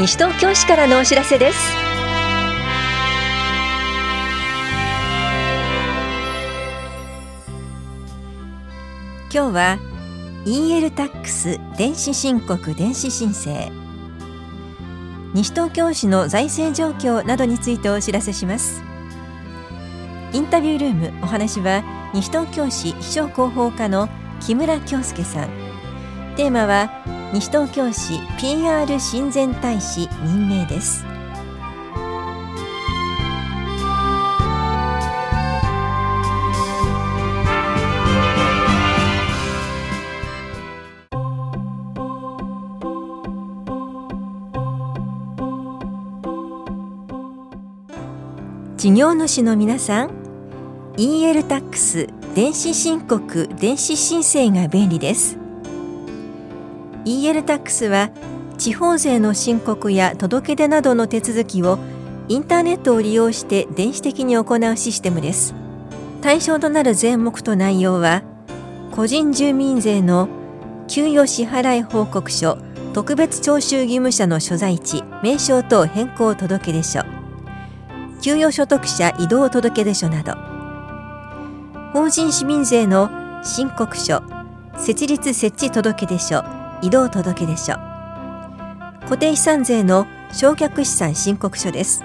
西東京市からのお知らせです。今日は EL タックス電子申告電子申請。西東京市の財政状況などについてお知らせします。インタビュールームお話は西東京市秘書広報課の木村京介さん。テーマは西東京市 PR 親善大使任命です。事業主の皆さん EL タックス電子申告電子申請が便利です。EL タックスは地方税の申告や届け出などの手続きをインターネットを利用して電子的に行うシステムです。対象となる税目と内容は個人住民税の給与支払い報告書特別徴収義務者の所在地名称等変更届出書給与所得者移動届出書など。法人市民税の申告書設立設置届出書移動届出書。固定資産税の償却資産申告書です。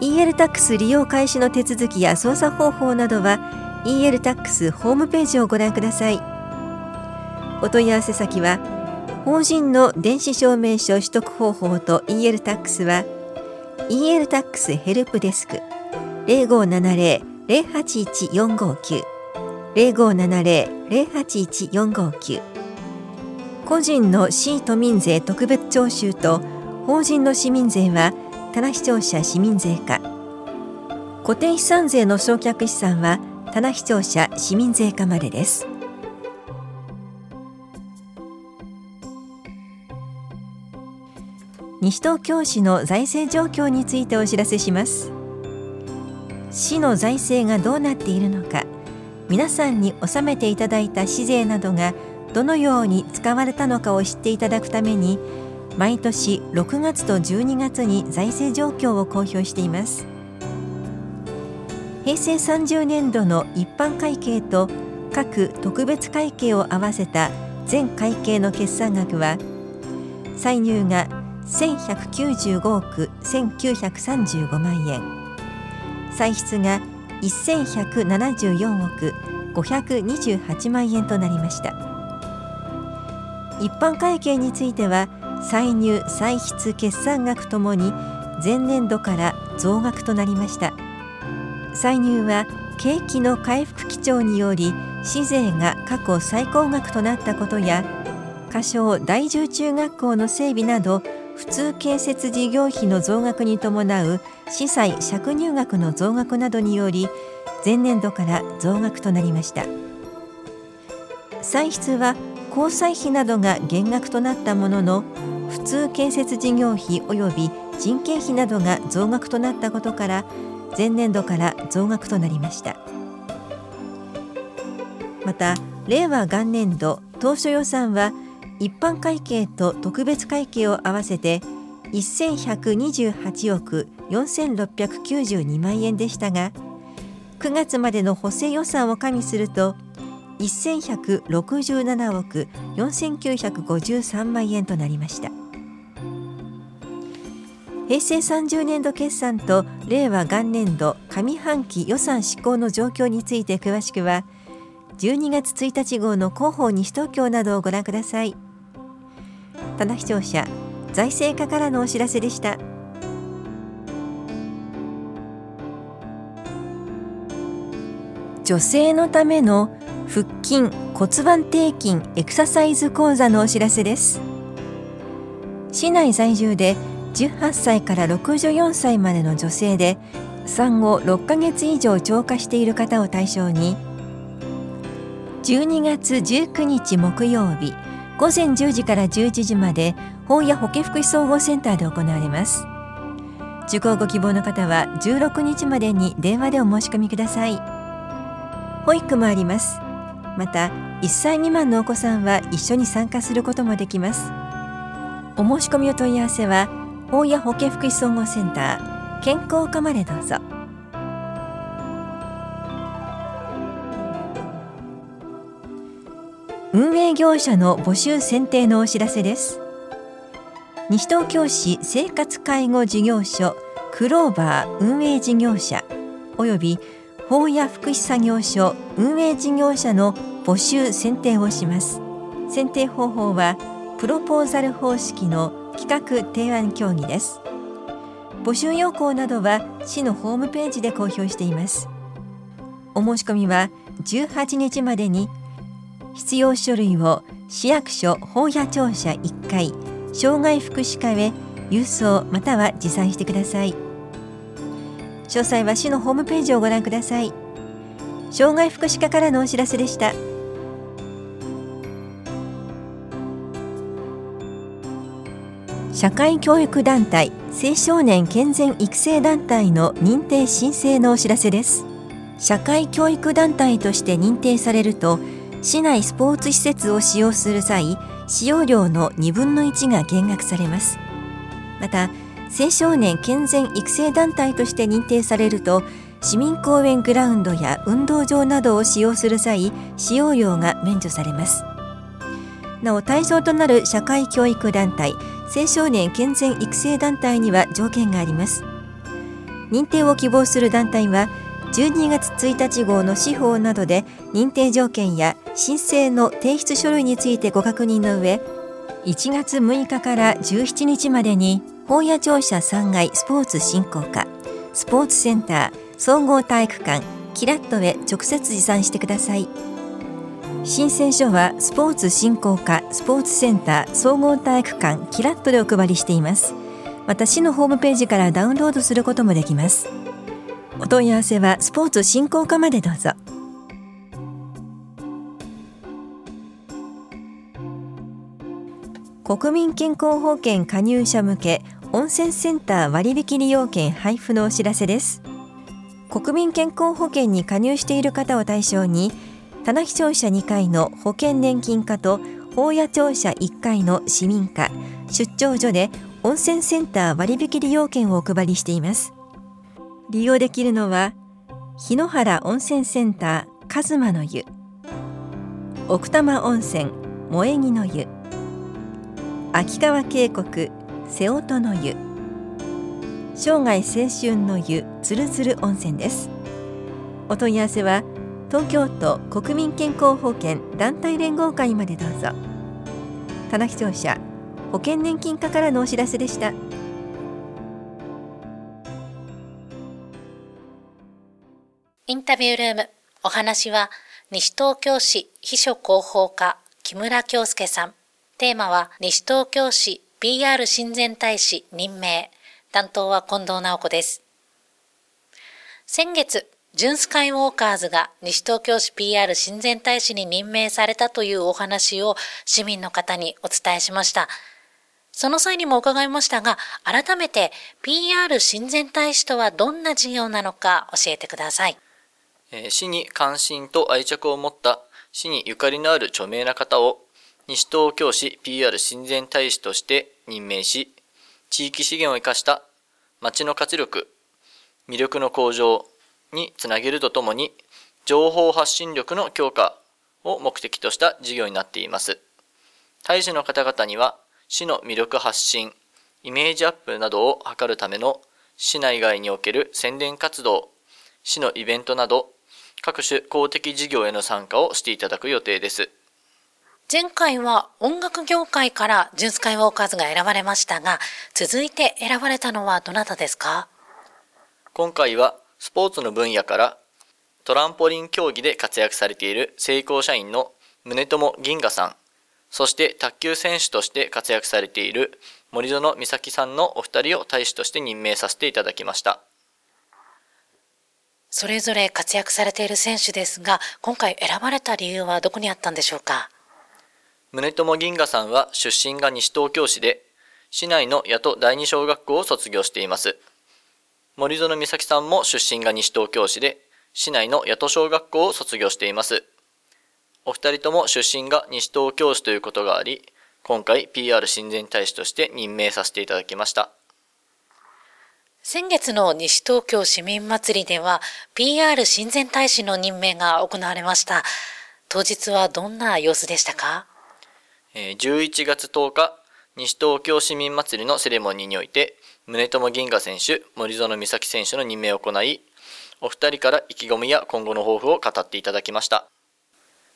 EL タックス利用開始の手続きや操作方法などは EL タックスホームページをご覧ください。お問い合わせ先は法人の電子証明書取得方法と EL タックスは EL タックスヘルプデスク0570-081-459 0570-081-459個人の市都民税特別徴収と法人の市民税は棚視聴者市民税課。固定資産税の償却資産は棚視聴者市民税課までです。西東京市の財政状況についてお知らせします。市の財政がどうなっているのか皆さんに納めていただいた市税などがどのように使われたのかを知っていただくために毎年6月と12月に財政状況を公表しています。平成30年度の一般会計と各特別会計を合わせた全会計の決算額は歳入が1195億1935万円。歳出が1174億528万円となりました。一般会計については歳入歳出決算額ともに前年度から増額となりました。歳入は景気の回復基調により市税が過去最高額となったことや仮称大重中学校の整備など普通建設事業費の増額に伴う司祭借入額の増額などにより前年度から増額となりました。歳出は交際費などが減額となったものの普通建設事業費及び人件費などが増額となったことから前年度から増額となりました。また令和元年度当初予算は一般会計と特別会計を合わせて1128億4692万円でしたが9月までの補正予算を加味すると1167億4953万円となりました平成30年度決算と令和元年度上半期予算執行の状況について詳しくは12月1日号の広報西東京などをご覧ください。棚視聴者財政課からのお知らせでした女性のための腹筋骨盤底筋エクササイズ講座のお知らせです。市内在住で18歳から64歳までの女性で産後6ヶ月以上超過している方を対象に12月19日木曜日午前10時から11時まで本屋保健福祉総合センターで行われます。受講ご希望の方は16日までに電話でお申し込みください。保育もあります。また1歳未満のお子さんは一緒に参加することもできます。お申し込みお問い合わせは法や保健福祉総合センター健康課までどうぞ。運営業者の募集選定のお知らせです。西東京市生活介護事業所クローバー運営事業者および法や福祉作業所運営事業者の募集選定をします。選定方法はプロポーザル方式の企画提案協議です。募集要項などは市のホームページで公表しています。お申し込みは18日までに必要書類を市役所法屋庁舎1階障害福祉課へ郵送または持参してください。詳細は市のホームページをご覧ください。障害福祉課からのお知らせでした。社会教育団体青少年健全育成団体の認定申請のお知らせです。社会教育団体として認定されると市内スポーツ施設を使用する際使用料の2分の1が減額されます。また青少年健全育成団体として認定されると市民公園グラウンドや運動場などを使用する際使用料が免除されます。なお対象となる社会教育団体青少年健全育成団体には条件があります。認定を希望する団体は12月1日号の司法などで認定条件や申請の提出書類についてご確認の上1月6日から17日までに本屋庁舎3階スポーツ振興課スポーツセンター総合体育館キラットへ直接持参してください。申請書はスポーツ振興課スポーツセンター総合体育館キラットでお配りしています。また市のホームページからダウンロードすることもできます。お問い合わせはスポーツ振興課までどうぞ。国民健康保険加入者向け温泉センター割引利用券配布のお知らせです。国民健康保険に加入している方を対象に棚視庁舎2階の保険年金課と法屋庁舎1階の市民課出張所で温泉センター割引利用券をお配りしています。利用できるのは日野原温泉センターカズマの湯奥多摩温泉萌木の湯秋川渓谷瀬音の湯。生涯青春の湯つるつる温泉です。お問い合わせは東京都国民健康保険団体連合会までどうぞ。棚視聴者保険年金課からのお知らせでした。インタビュールームお話は西東京市秘書広報課木村京介さん。テーマは西東京市 PR 親善大使任命。担当は近藤直子です。先月、ジュンスカイウォーカーズが西東京市 PR 親善大使に任命されたというお話を市民の方にお伝えしました。その際にも伺いましたが、改めて PR 親善大使とはどんな事業なのか教えてください。市に関心と愛着を持った市にゆかりのある著名な方を西東京市 PR 親善大使として任命し、地域資源を生かした町の活力、魅力の向上につなげるとともに、情報発信力の強化を目的とした事業になっています。大使の方々には、市の魅力発信、イメージアップなどを図るための市内外における宣伝活動、市のイベントなど、各種公的事業への参加をしていただく予定です。前回は音楽業界からジュンスカイウォーカーズが選ばれましたが、続いて選ばれたのはどなたですか？今回はスポーツの分野からトランポリン競技で活躍されている成功社員の宗友銀河さん、そして卓球選手として活躍されている森園美咲さんのお二人を大使として任命させていただきました。それぞれ活躍されている選手ですが、今回選ばれた理由はどこにあったんでしょうか？宗友銀河さんは出身が西東京市で、市内の八戸第二小学校を卒業しています。森園美咲さんも出身が西東京市で、市内の八戸小学校を卒業しています。お二人とも出身が西東京市ということがあり、今回 PR 親善大使として任命させていただきました。先月の西東京市民祭りでは PR 親善大使の任命が行われました。当日はどんな様子でしたか？11月10日、西東京市民祭りのセレモニーにおいて、宗友銀河選手、森園美咲選手の任命を行い、お二人から意気込みや今後の抱負を語っていただきました。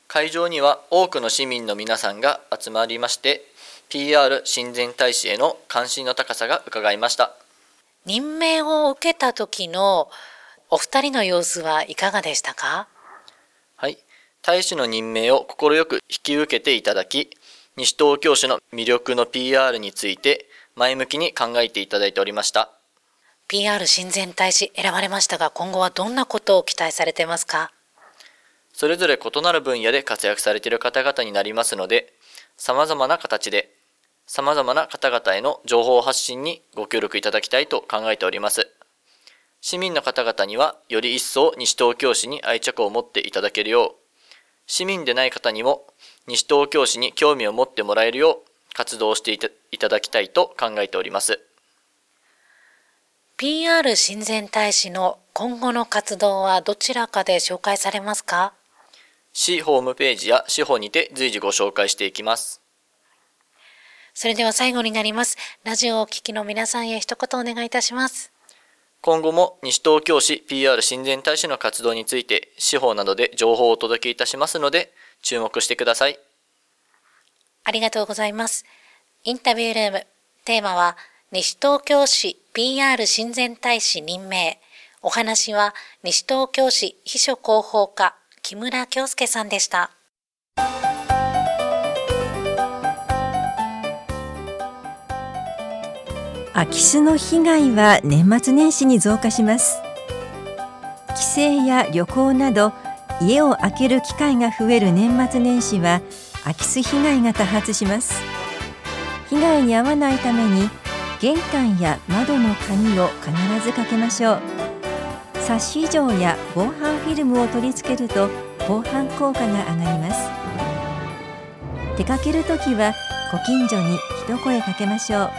会場には多くの市民の皆さんが集まりまして PR 親善大使への関心の高さが伺いました。任命を受けた時のお二人の様子はいかがでしたか？はい。大使の任命を快く引き受けていただき西東京市の魅力の PR について前向きに考えていただいておりました PR 親善大使選ばれましたが今後はどんなことを期待されてますか？それぞれ異なる分野で活躍されている方々になりますので、様々な形で、様々な方々への情報発信にご協力いただきたいと考えております。市民の方々には、より一層西東京市に愛着を持っていただけるよう、市民でない方にも西東京市に興味を持ってもらえるよう活動していただきたいと考えております。PR 親善大使の今後の活動はどちらかで紹介されますか？市ホームページや市法にて随時ご紹介していきます。それでは最後になります。ラジオをお聞きの皆さんへ一言お願いいたします。今後も西東京市 PR 親善大使の活動について司法などで情報をお届けいたしますので注目してください。ありがとうございます。インタビュールーム。テーマは西東京市 PR 親善大使任命。お話は西東京市秘書広報課木村京介さんでした。空き巣の被害は年末年始に増加します帰省や旅行など家を空ける機会が増える年末年始は空き巣被害が多発します。被害に遭わないために玄関や窓の鍵を必ずかけましょう。冊子状や防犯フィルムを取り付けると防犯効果が上がります。出かけるときはご近所に一声かけましょう。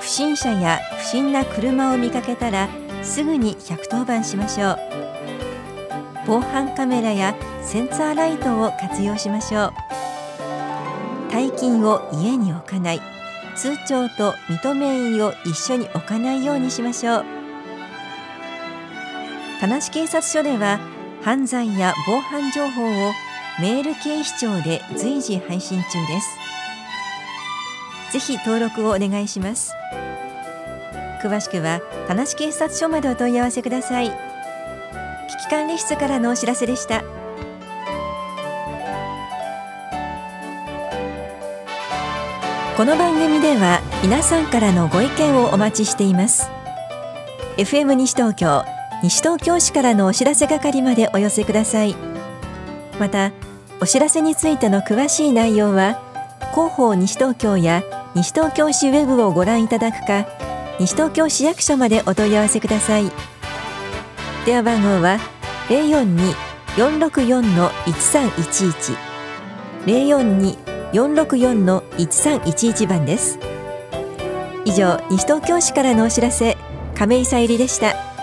不審者や不審な車を見かけたらすぐに110番しましょう。防犯カメラやセンサーライトを活用しましょう。大金を家に置かない。通帳と認め印を一緒に置かないようにしましょう。田無警察署では犯罪や防犯情報をメール警視庁で随時配信中です。ぜひ登録をお願いします。詳しくは田無警察署までお問い合わせください。危機管理室からのお知らせでした。この番組では皆さんからのご意見をお待ちしています。FM 西東京西東京市からのお知らせ係までお寄せください。またお知らせについての詳しい内容は広報西東京や西東京市ウェブをご覧いただくか西東京市役所までお問い合わせください。電話番号は042-464-1311 042-464-1311番です以上西東京市からのお知らせ亀井さゆりでした。